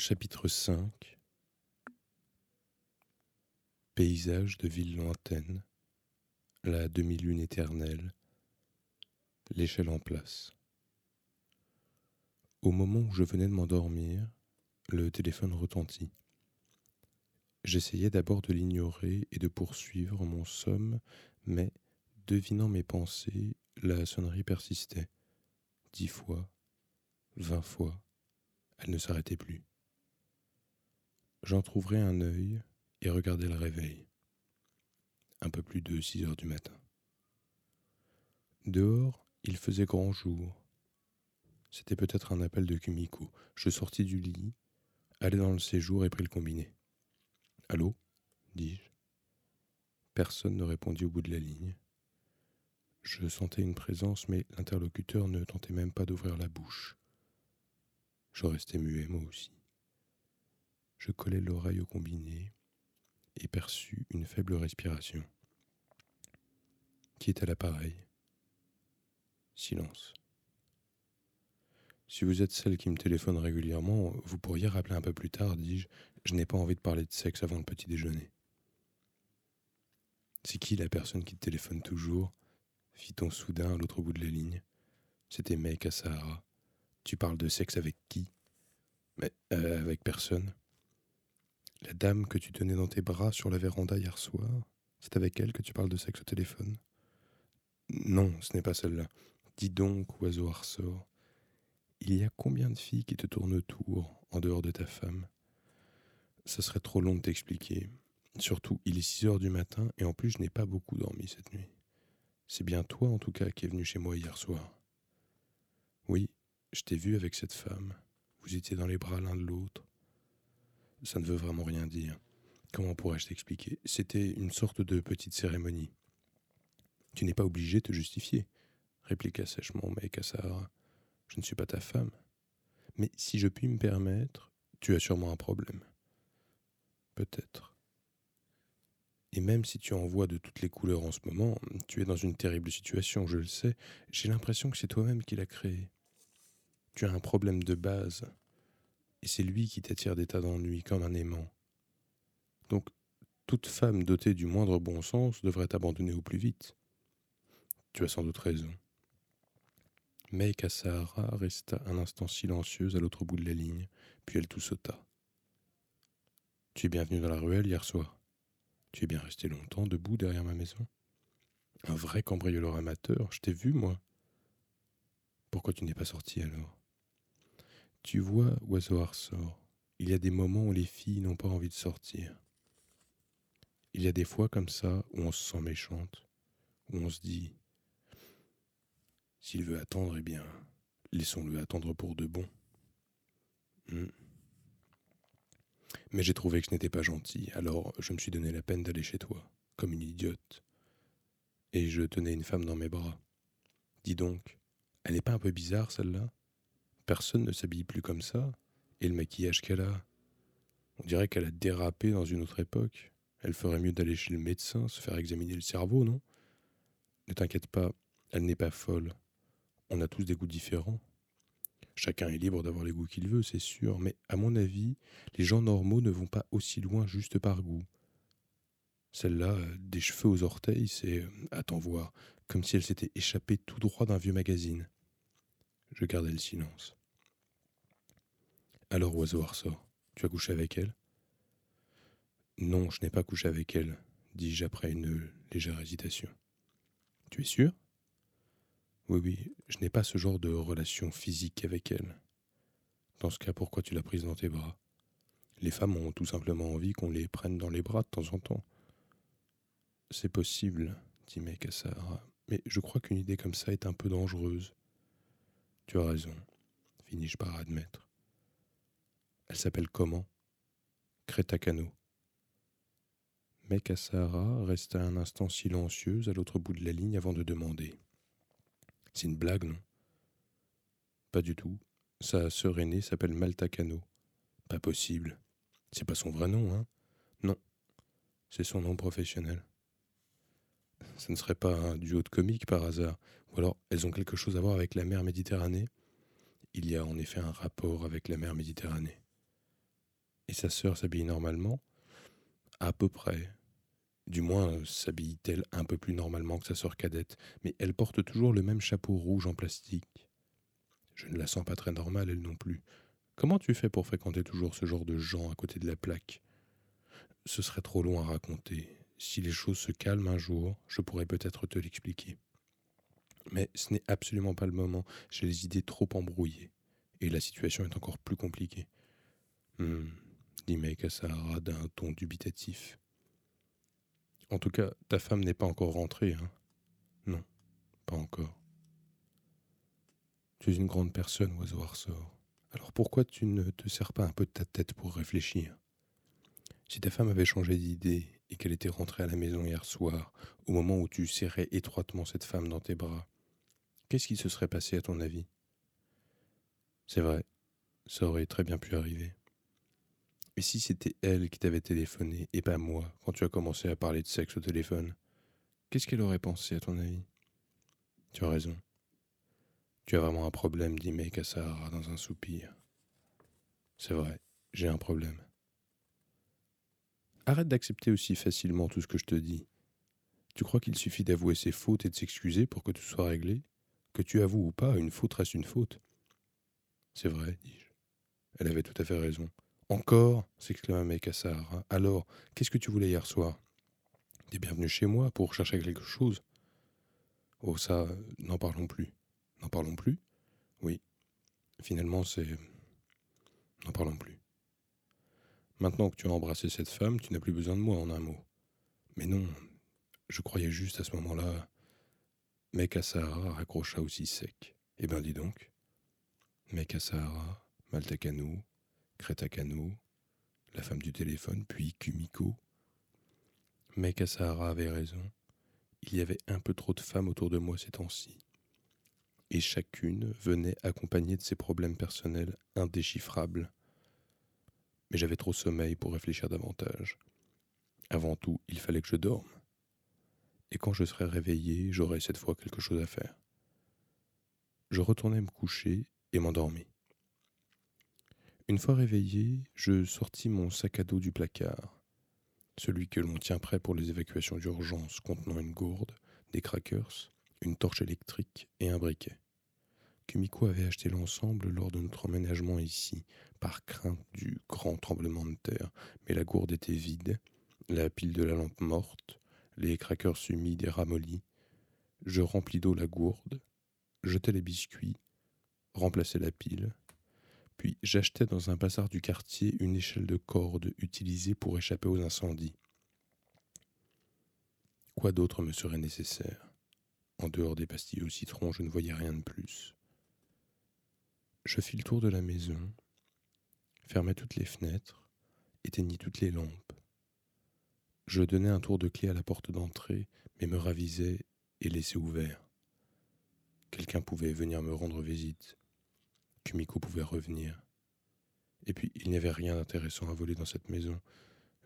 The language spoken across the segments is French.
Chapitre 5 Paysage de ville lointaine, la demi-lune éternelle, l'échelle en place. Au moment où je venais de m'endormir, le téléphone retentit. J'essayais d'abord de l'ignorer et de poursuivre mon somme, mais, devinant mes pensées, la sonnerie persistait. Dix fois, vingt fois, elle ne s'arrêtait plus. J'entr'ouvrais un œil et regardais le réveil. Un peu plus de six heures du matin. Dehors, il faisait grand jour. C'était peut-être un appel de Kumiko. Je sortis du lit, allai dans le séjour et pris le combiné. Allô? dis-je. Personne ne répondit au bout de la ligne. Je sentais une présence, mais l'interlocuteur ne tentait même pas d'ouvrir la bouche. Je restais muet, moi aussi. Je collai l'oreille au combiné et perçus une faible respiration. Qui est à l'appareil Silence. Si vous êtes celle qui me téléphone régulièrement, vous pourriez rappeler un peu plus tard, dis-je. Je, n'ai pas envie de parler de sexe avant le petit déjeuner. C'est qui la personne qui te téléphone toujours? fit-on soudain à l'autre bout de la ligne. C'était Mec à Sahara. Tu parles de sexe avec qui? Mais euh, avec personne? La dame que tu tenais dans tes bras sur la véranda hier soir, c'est avec elle que tu parles de sexe au téléphone? Non, ce n'est pas celle-là. Dis donc, oiseau ressort, il y a combien de filles qui te tournent autour en dehors de ta femme? Ça serait trop long de t'expliquer. Surtout, il est 6 heures du matin et en plus, je n'ai pas beaucoup dormi cette nuit. C'est bien toi, en tout cas, qui es venu chez moi hier soir. Oui, je t'ai vu avec cette femme. Vous étiez dans les bras l'un de l'autre. Ça ne veut vraiment rien dire. Comment pourrais-je t'expliquer? C'était une sorte de petite cérémonie. Tu n'es pas obligé de te justifier, répliqua sèchement Maïka Sahara. Je ne suis pas ta femme. Mais si je puis me permettre, tu as sûrement un problème. Peut-être. Et même si tu en vois de toutes les couleurs en ce moment, tu es dans une terrible situation, je le sais. J'ai l'impression que c'est toi-même qui l'as créé. Tu as un problème de base, et c'est lui qui t'attire d'état d'ennui comme un aimant. Donc, toute femme dotée du moindre bon sens devrait t'abandonner au plus vite. Tu as sans doute raison. Mais Kassahara resta un instant silencieuse à l'autre bout de la ligne, puis elle tout sauta. Tu es bienvenu dans la ruelle hier soir. Tu es bien resté longtemps debout derrière ma maison. Un vrai cambrioleur amateur, je t'ai vu, moi. Pourquoi tu n'es pas sorti alors? Tu vois, oiseau sort, il y a des moments où les filles n'ont pas envie de sortir. Il y a des fois comme ça où on se sent méchante, où on se dit s'il veut attendre, eh bien, laissons-le attendre pour de bon. Hmm. Mais j'ai trouvé que je n'étais pas gentil, alors je me suis donné la peine d'aller chez toi, comme une idiote. Et je tenais une femme dans mes bras. Dis donc, elle n'est pas un peu bizarre celle-là? Personne ne s'habille plus comme ça, et le maquillage qu'elle a. On dirait qu'elle a dérapé dans une autre époque. Elle ferait mieux d'aller chez le médecin, se faire examiner le cerveau, non? Ne t'inquiète pas, elle n'est pas folle, on a tous des goûts différents. Chacun est libre d'avoir les goûts qu'il veut, c'est sûr, mais à mon avis, les gens normaux ne vont pas aussi loin juste par goût. Celle-là, des cheveux aux orteils, c'est, à t'en voir, comme si elle s'était échappée tout droit d'un vieux magazine. Je gardai le silence. Alors, oiseau ressort, tu as couché avec elle? Non, je n'ai pas couché avec elle, dis-je après une légère hésitation. Tu es sûr? Oui, oui, je n'ai pas ce genre de relation physique avec elle. Dans ce cas, pourquoi tu l'as prise dans tes bras? Les femmes ont tout simplement envie qu'on les prenne dans les bras de temps en temps. C'est possible, dit Mekassar, mais je crois qu'une idée comme ça est un peu dangereuse. Tu as raison, finis-je par admettre. Elle s'appelle comment? Crétacano. Mekassara resta un instant silencieuse à l'autre bout de la ligne avant de demander. C'est une blague, non? Pas du tout. Sa sœur aînée s'appelle Malta Cano. Pas possible. C'est pas son vrai nom, hein? Non. C'est son nom professionnel. Ce ne serait pas un duo de comiques par hasard? Ou alors elles ont quelque chose à voir avec la mer Méditerranée Il y a en effet un rapport avec la mer Méditerranée. Et sa sœur s'habille normalement À peu près. Du moins, s'habille-t-elle un peu plus normalement que sa sœur cadette, mais elle porte toujours le même chapeau rouge en plastique. Je ne la sens pas très normale, elle non plus. Comment tu fais pour fréquenter toujours ce genre de gens à côté de la plaque? Ce serait trop long à raconter. Si les choses se calment un jour, je pourrais peut-être te l'expliquer. Mais ce n'est absolument pas le moment, j'ai les idées trop embrouillées, et la situation est encore plus compliquée. Hum, dit Meika d'un ton dubitatif. En tout cas, ta femme n'est pas encore rentrée, hein? Non, pas encore. Tu es une grande personne, oiseau ressort. Alors pourquoi tu ne te sers pas un peu de ta tête pour réfléchir? Si ta femme avait changé d'idée et qu'elle était rentrée à la maison hier soir, au moment où tu serrais étroitement cette femme dans tes bras, qu'est-ce qui se serait passé à ton avis? C'est vrai, ça aurait très bien pu arriver. Et si c'était elle qui t'avait téléphoné et pas moi quand tu as commencé à parler de sexe au téléphone, qu'est-ce qu'elle aurait pensé à ton avis? Tu as raison. Tu as vraiment un problème, dit Meika Sahara dans un soupir. C'est vrai, j'ai un problème. Arrête d'accepter aussi facilement tout ce que je te dis. Tu crois qu'il suffit d'avouer ses fautes et de s'excuser pour que tout soit réglé? Que tu avoues ou pas, une faute reste une faute. C'est vrai, dis-je. Elle avait tout à fait raison. Encore s'exclama Meika Sahara. Alors, qu'est-ce que tu voulais hier soir? T'es bienvenu chez moi pour chercher quelque chose Oh, ça, n'en parlons plus. N'en parlons plus? Oui. Finalement, c'est. N'en parlons plus. Maintenant que tu as embrassé cette femme, tu n'as plus besoin de moi en un mot. Mais non, je croyais juste à ce moment-là. Mekasahara raccrocha aussi sec. Eh ben dis donc. Mekasahara, Maltakano, Kretakano, la femme du téléphone, puis Kumiko. Mekasahara avait raison. Il y avait un peu trop de femmes autour de moi ces temps-ci. Et chacune venait accompagnée de ses problèmes personnels indéchiffrables mais j'avais trop sommeil pour réfléchir davantage. Avant tout, il fallait que je dorme. Et quand je serais réveillé, j'aurais cette fois quelque chose à faire. Je retournai me coucher et m'endormis. Une fois réveillé, je sortis mon sac à dos du placard, celui que l'on tient prêt pour les évacuations d'urgence contenant une gourde, des crackers, une torche électrique et un briquet. Kumiko avait acheté l'ensemble lors de notre emménagement ici, par crainte du grand tremblement de terre, mais la gourde était vide, la pile de la lampe morte, les craqueurs humides et ramollis. Je remplis d'eau la gourde, jetai les biscuits, remplaçai la pile, puis j'achetai dans un bazar du quartier une échelle de corde utilisée pour échapper aux incendies. Quoi d'autre me serait nécessaire? En dehors des pastilles au citron, je ne voyais rien de plus. Je fis le tour de la maison, fermai toutes les fenêtres, éteignis toutes les lampes. Je donnai un tour de clé à la porte d'entrée, mais me ravisai et laissai ouvert. Quelqu'un pouvait venir me rendre visite. Kumiko pouvait revenir. Et puis, il n'y avait rien d'intéressant à voler dans cette maison.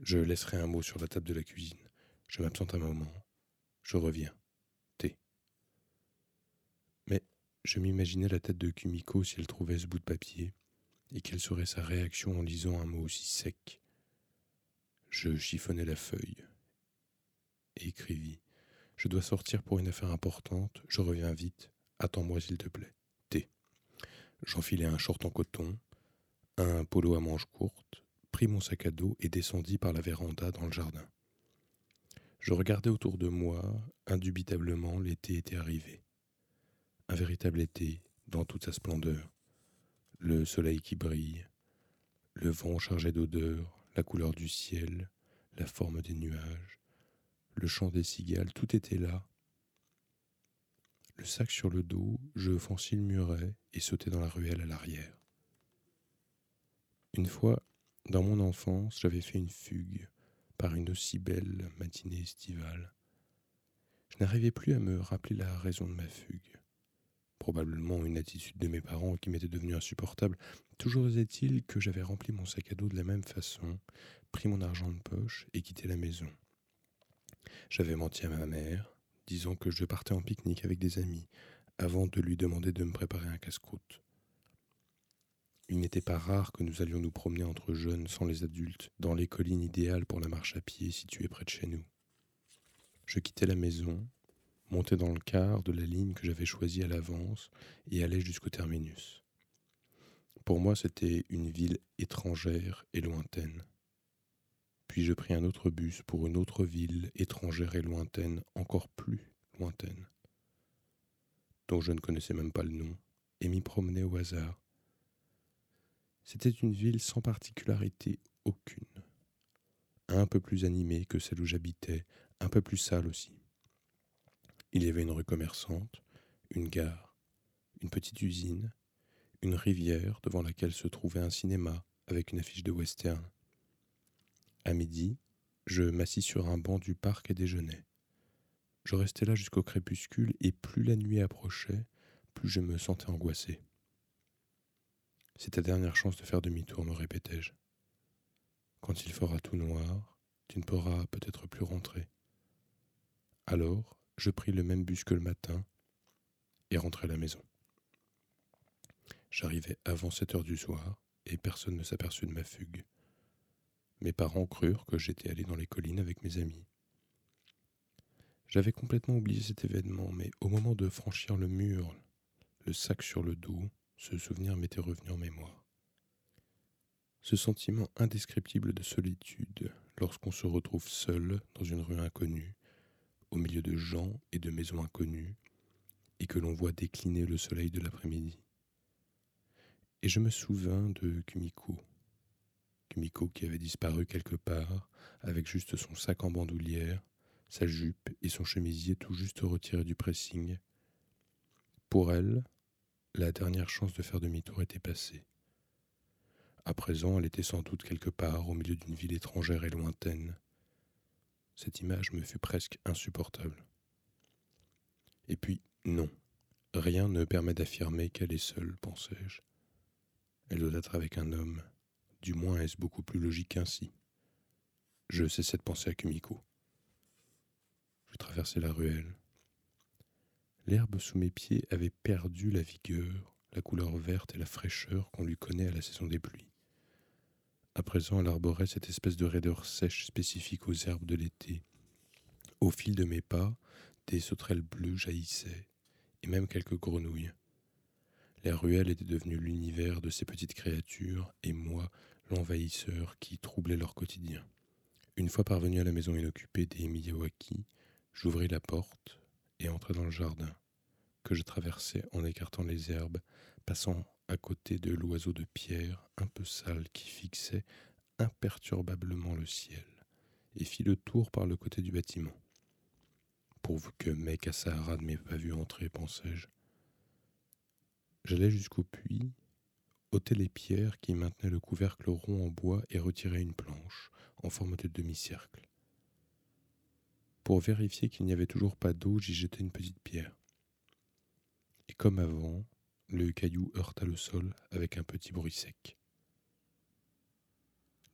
Je laisserai un mot sur la table de la cuisine. Je m'absente un moment. Je reviens. Thé. Mais je m'imaginais la tête de Kumiko si elle trouvait ce bout de papier et quelle serait sa réaction en lisant un mot aussi sec. Je chiffonnai la feuille et écrivis Je dois sortir pour une affaire importante, je reviens vite, attends-moi s'il te plaît. T. J'enfilai un short en coton, un polo à manches courtes, pris mon sac à dos et descendis par la véranda dans le jardin. Je regardais autour de moi, indubitablement l'été était arrivé. Un véritable été, dans toute sa splendeur le soleil qui brille, le vent chargé d'odeurs, la couleur du ciel, la forme des nuages, le chant des cigales, tout était là. Le sac sur le dos, je franchis le muret et sautai dans la ruelle à l'arrière. Une fois, dans mon enfance, j'avais fait une fugue par une aussi belle matinée estivale. Je n'arrivais plus à me rappeler la raison de ma fugue probablement une attitude de mes parents qui m'était devenue insupportable. Toujours est-il que j'avais rempli mon sac à dos de la même façon, pris mon argent de poche et quitté la maison. J'avais menti à ma mère, disant que je partais en pique-nique avec des amis, avant de lui demander de me préparer un casse-croûte. il n'était pas rare que nous allions nous promener entre jeunes sans les adultes dans les collines idéales pour la marche à pied située près de chez nous. Je quittais la maison, montais dans le quart de la ligne que j'avais choisie à l'avance et allais jusqu'au terminus. Pour moi, c'était une ville étrangère et lointaine. Puis je pris un autre bus pour une autre ville étrangère et lointaine, encore plus lointaine, dont je ne connaissais même pas le nom, et m'y promenais au hasard. C'était une ville sans particularité aucune, un peu plus animée que celle où j'habitais, un peu plus sale aussi. Il y avait une rue commerçante, une gare, une petite usine, une rivière devant laquelle se trouvait un cinéma avec une affiche de western. À midi, je m'assis sur un banc du parc et déjeunais. Je restais là jusqu'au crépuscule et plus la nuit approchait, plus je me sentais angoissé. C'est ta dernière chance de faire demi-tour, me répétais-je. Quand il fera tout noir, tu ne pourras peut-être plus rentrer. Alors, je pris le même bus que le matin et rentrai à la maison. J'arrivais avant sept heures du soir et personne ne s'aperçut de ma fugue. Mes parents crurent que j'étais allé dans les collines avec mes amis. J'avais complètement oublié cet événement, mais au moment de franchir le mur, le sac sur le dos, ce souvenir m'était revenu en mémoire. Ce sentiment indescriptible de solitude lorsqu'on se retrouve seul dans une rue inconnue, au milieu de gens et de maisons inconnues, et que l'on voit décliner le soleil de l'après-midi. Et je me souvins de Kumiko. Kumiko qui avait disparu quelque part, avec juste son sac en bandoulière, sa jupe et son chemisier tout juste retirés du pressing. Pour elle, la dernière chance de faire demi-tour était passée. À présent, elle était sans doute quelque part au milieu d'une ville étrangère et lointaine. Cette image me fut presque insupportable. Et puis, non, rien ne permet d'affirmer qu'elle est seule, pensai-je. Elle doit être avec un homme. Du moins est-ce beaucoup plus logique ainsi? Je cessais de penser à Kumiko. Je traversais la ruelle. L'herbe sous mes pieds avait perdu la vigueur, la couleur verte et la fraîcheur qu'on lui connaît à la saison des pluies. À présent, elle arborait cette espèce de raideur sèche spécifique aux herbes de l'été. Au fil de mes pas, des sauterelles bleues jaillissaient, et même quelques grenouilles. La ruelle était devenue l'univers de ces petites créatures, et moi, l'envahisseur qui troublait leur quotidien. Une fois parvenu à la maison inoccupée des Miyawaki, j'ouvris la porte et entrai dans le jardin, que je traversais en écartant les herbes, passant à côté de l'oiseau de pierre un peu sale qui fixait imperturbablement le ciel, et fit le tour par le côté du bâtiment. Pourvu que Mec Sahara ne m'ait pas vu entrer, pensai-je. J'allai jusqu'au puits, ôtai les pierres qui maintenaient le couvercle rond en bois et retirai une planche en forme de demi-cercle. Pour vérifier qu'il n'y avait toujours pas d'eau, j'y jetai une petite pierre. Et comme avant, le caillou heurta le sol avec un petit bruit sec.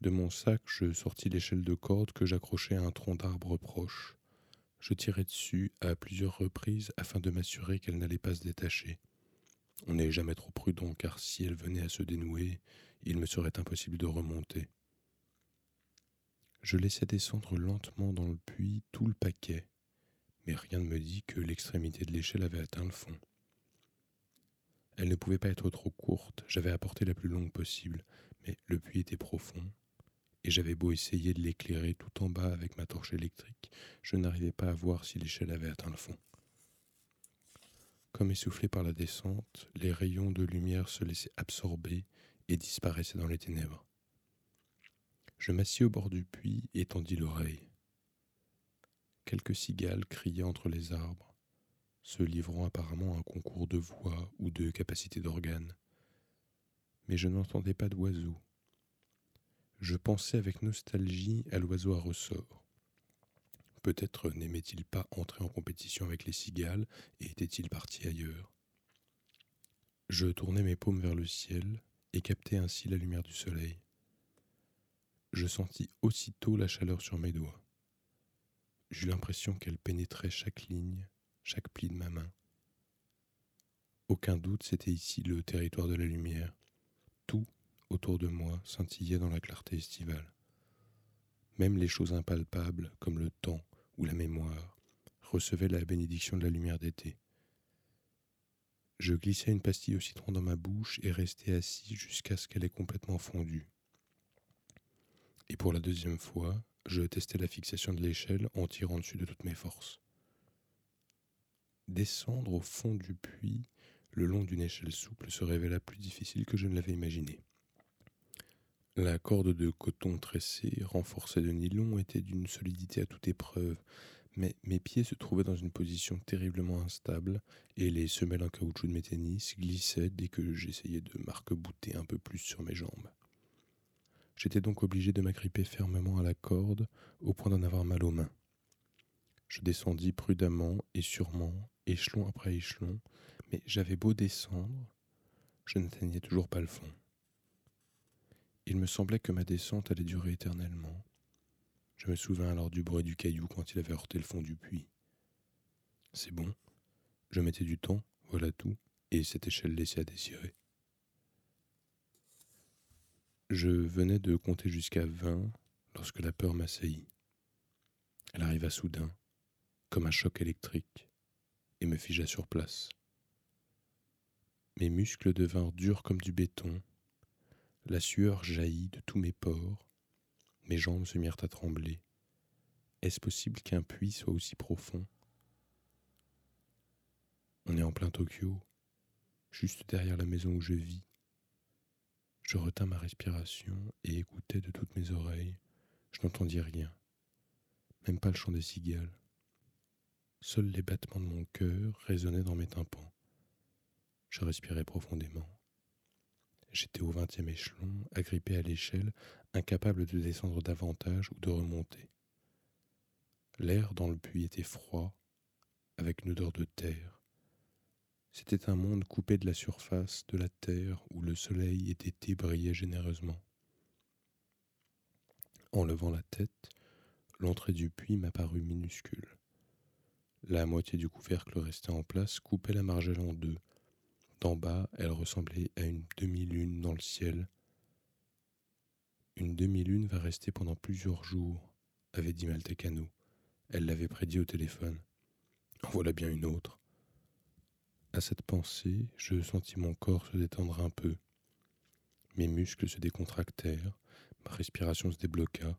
De mon sac, je sortis l'échelle de corde que j'accrochai à un tronc d'arbre proche. Je tirai dessus à plusieurs reprises afin de m'assurer qu'elle n'allait pas se détacher. On n'est jamais trop prudent car si elle venait à se dénouer, il me serait impossible de remonter. Je laissai descendre lentement dans le puits tout le paquet, mais rien ne me dit que l'extrémité de l'échelle avait atteint le fond. Elle ne pouvait pas être trop courte, j'avais apporté la plus longue possible, mais le puits était profond, et j'avais beau essayer de l'éclairer tout en bas avec ma torche électrique, je n'arrivais pas à voir si l'échelle avait atteint le fond. Comme essoufflés par la descente, les rayons de lumière se laissaient absorber et disparaissaient dans les ténèbres. Je m'assis au bord du puits et tendis l'oreille. Quelques cigales criaient entre les arbres, se livrant apparemment à un concours de voix ou de capacité d'organes. Mais je n'entendais pas d'oiseaux. Je pensais avec nostalgie à l'oiseau à ressort. Peut-être n'aimait-il pas entrer en compétition avec les cigales et était-il parti ailleurs. Je tournai mes paumes vers le ciel et captai ainsi la lumière du soleil. Je sentis aussitôt la chaleur sur mes doigts. J'eus l'impression qu'elle pénétrait chaque ligne, chaque pli de ma main. Aucun doute, c'était ici le territoire de la lumière. Tout autour de moi scintillaient dans la clarté estivale. Même les choses impalpables, comme le temps ou la mémoire, recevaient la bénédiction de la lumière d'été. Je glissais une pastille au citron dans ma bouche et restais assis jusqu'à ce qu'elle ait complètement fondu. Et pour la deuxième fois, je testais la fixation de l'échelle en tirant dessus de toutes mes forces. Descendre au fond du puits le long d'une échelle souple se révéla plus difficile que je ne l'avais imaginé. La corde de coton tressé, renforcée de nylon, était d'une solidité à toute épreuve, mais mes pieds se trouvaient dans une position terriblement instable, et les semelles en caoutchouc de mes tennis glissaient dès que j'essayais de marque-bouter un peu plus sur mes jambes. J'étais donc obligé de m'agripper fermement à la corde, au point d'en avoir mal aux mains. Je descendis prudemment et sûrement, échelon après échelon, mais j'avais beau descendre, je n'atteignais toujours pas le fond. Il me semblait que ma descente allait durer éternellement. Je me souvins alors du bruit du caillou quand il avait heurté le fond du puits. C'est bon, je mettais du temps, voilà tout, et cette échelle laissait à désirer. Je venais de compter jusqu'à vingt lorsque la peur m'assaillit. Elle arriva soudain, comme un choc électrique, et me figea sur place. Mes muscles devinrent durs comme du béton, la sueur jaillit de tous mes pores, mes jambes se mirent à trembler. Est-ce possible qu'un puits soit aussi profond? On est en plein Tokyo, juste derrière la maison où je vis. Je retins ma respiration et écoutais de toutes mes oreilles. Je n'entendis rien, même pas le chant des cigales. Seuls les battements de mon cœur résonnaient dans mes tympans. Je respirais profondément. J'étais au vingtième échelon, agrippé à l'échelle, incapable de descendre davantage ou de remonter. L'air dans le puits était froid, avec une odeur de terre. C'était un monde coupé de la surface de la terre où le soleil et été brillaient généreusement. En levant la tête, l'entrée du puits m'apparut minuscule. La moitié du couvercle restait en place coupait la margelle en deux. D'en bas, elle ressemblait à une demi-lune dans le ciel. Une demi-lune va rester pendant plusieurs jours, avait dit Maltecano. Elle l'avait prédit au téléphone. En voilà bien une autre. À cette pensée, je sentis mon corps se détendre un peu. Mes muscles se décontractèrent, ma respiration se débloqua.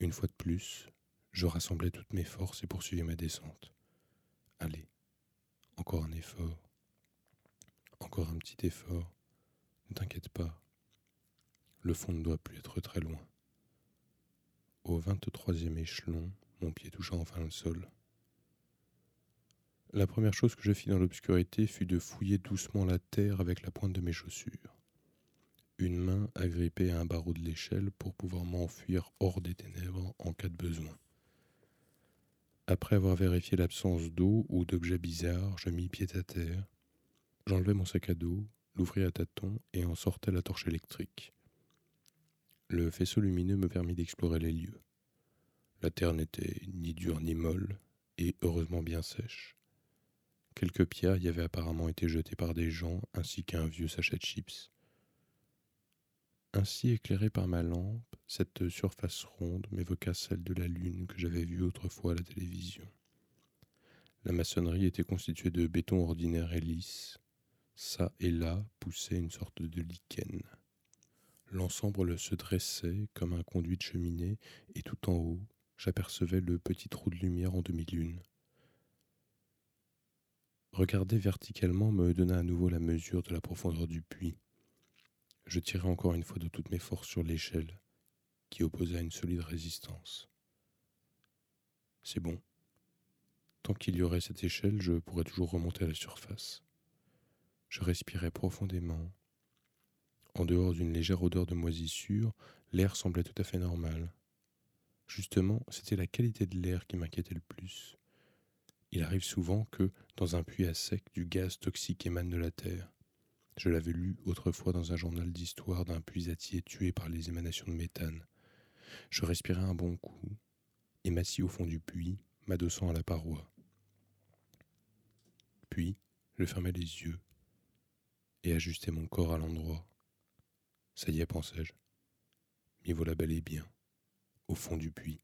Une fois de plus, je rassemblai toutes mes forces et poursuivis ma descente. Allez, encore un effort. Encore un petit effort. Ne t'inquiète pas. Le fond ne doit plus être très loin. Au vingt-troisième échelon, mon pied toucha enfin le sol. La première chose que je fis dans l'obscurité fut de fouiller doucement la terre avec la pointe de mes chaussures. Une main agrippée à un barreau de l'échelle pour pouvoir m'enfuir hors des ténèbres en cas de besoin. Après avoir vérifié l'absence d'eau ou d'objets bizarres, je mis pied à terre. J'enlevai mon sac à dos, l'ouvris à tâtons et en sortais la torche électrique. Le faisceau lumineux me permit d'explorer les lieux. La terre n'était ni dure ni molle, et heureusement bien sèche. Quelques pierres y avaient apparemment été jetées par des gens, ainsi qu'un vieux sachet de chips. Ainsi éclairée par ma lampe, cette surface ronde m'évoqua celle de la lune que j'avais vue autrefois à la télévision. La maçonnerie était constituée de béton ordinaire et lisse. Ça et là poussait une sorte de lichen. L'ensemble se dressait comme un conduit de cheminée, et tout en haut, j'apercevais le petit trou de lumière en demi-lune. Regarder verticalement me donna à nouveau la mesure de la profondeur du puits. Je tirai encore une fois de toutes mes forces sur l'échelle, qui opposait une solide résistance. C'est bon. Tant qu'il y aurait cette échelle, je pourrais toujours remonter à la surface. Je respirais profondément. En dehors d'une légère odeur de moisissure, l'air semblait tout à fait normal. Justement, c'était la qualité de l'air qui m'inquiétait le plus. Il arrive souvent que, dans un puits à sec, du gaz toxique émane de la terre. Je l'avais lu autrefois dans un journal d'histoire d'un puisatier tué par les émanations de méthane. Je respirai un bon coup et m'assis au fond du puits, m'adossant à la paroi. Puis, je fermai les yeux et ajustai mon corps à l'endroit. Ça y est, pensai-je. M'y voilà bel et bien, au fond du puits,